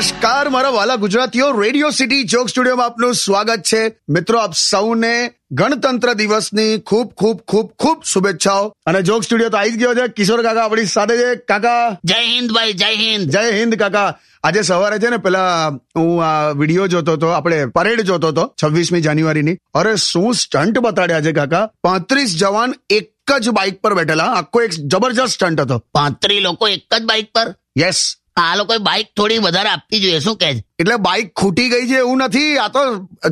નમસ્કાર મારા વાલા ગુજરાતીઓ. રેડિયો સિટી જોક સ્ટુડિયોમાં આપનું સ્વાગત છે. મિત્રો આપ સૌને ગણતંત્ર દિવસની ખૂબ ખૂબ ખૂબ ખૂબ શુભેચ્છાઓ. અને જોક સ્ટુડિયો તો આવી જ ગયો છે. કિશોર કાકા આપણી સાથે છે. કાકા. જય હિન્દ ભાઈ જય હિન્દ. જય હિન્દ કાકા. આજે સવારે છે ને પેલા હું આ વીડિયો જોતો હતો આપણે પરેડ જોતો હતો છવ્વીસમી જાન્યુઆરીની. અરે શું સ્ટન્ટ બતાડ્યા છે કાકા? પાંત્રીસ જવાન એક જ બાઇક પર બેઠેલા. આખો એક જબરજસ્ત સ્ટન્ટ હતો. પાંત્રી લોકો એક જ બાઇક પર? યસ આ લોકોએ બાઇક થોડી વધારે આપવી જોઈએ શું કે એટલે બાઇક ખૂટી ગઈ છે એવું નથી આ તો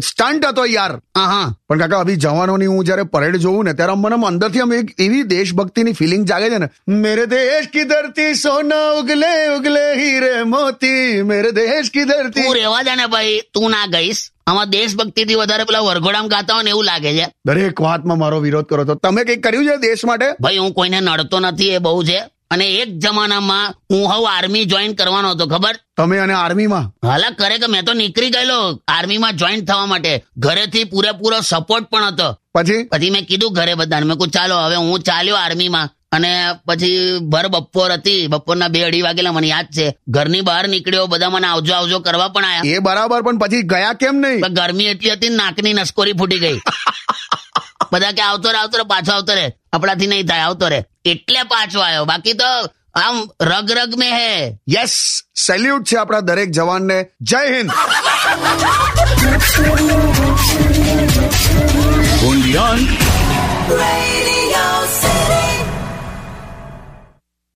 સ્ટન્ટ હતો યાર. હા પણ કાકા અભી જવાનોની હું જયારે પરેડ જોઉં ને ત્યારે મને અંદરથી આમ એક એવી દેશભક્તિની ફિલિંગ જાગે છે ને મેરે દેશ કી ધરતી સોના ઉગલે ઉગલે હીરે મોતી મેરે દેશ કી ધરતી. તું રેવા દે ને ભાઈ તું ના ગઈશ. આમાં દેશભક્તિ થી વધારે પેલા વરઘોડામ ગાતા હોય ને એવું લાગે છે. દરેક વાતમાં મારો વિરોધ કરો તો તમે કઈ કર્યું છે દેશ માટે? ભાઈ હું કોઈને નડતો નથી એ બહુ છે. અને એક જમાનામાં હું હવે આર્મી જોઈન કરવાનો હતો ખબર? તમે અને આર્મીમાં હાલા કરે કે મેં તો નીકળી ગયેલો. આર્મીમાં જોઈન થવા માટે. ઘરેથી પૂરેપૂરો સપોર્ટ પણ હતો. પછી? પછી મેં કીધું ઘરે બધાને મેં કહું ચાલો હવે હું ચાલ્યો આર્મીમાં અને પછી ભર બપોર હતી. બપોરના બે અઢી વાગેલા મને યાદ છે. ઘરની બહાર નીકળ્યો બધા મને આવજો આવજો કરવા પણ આયા. એ બરાબર પણ પછી ગયા કેમ નહીં? ગરમી એટલી હતી નાકની નસકોરી ફૂટી ગઈ. બધા કે આવતો રે આવતો રે પાછો આવતો રે. આપણાથી નહીં થાય આવતો રે. એટલે પાછો આવ્યો. બાકી તો આમ રગ રગ મે હે. યસ સેલ્યુટ છે આપણા દરેક જવાનને. જય હિન્દ. On Radio.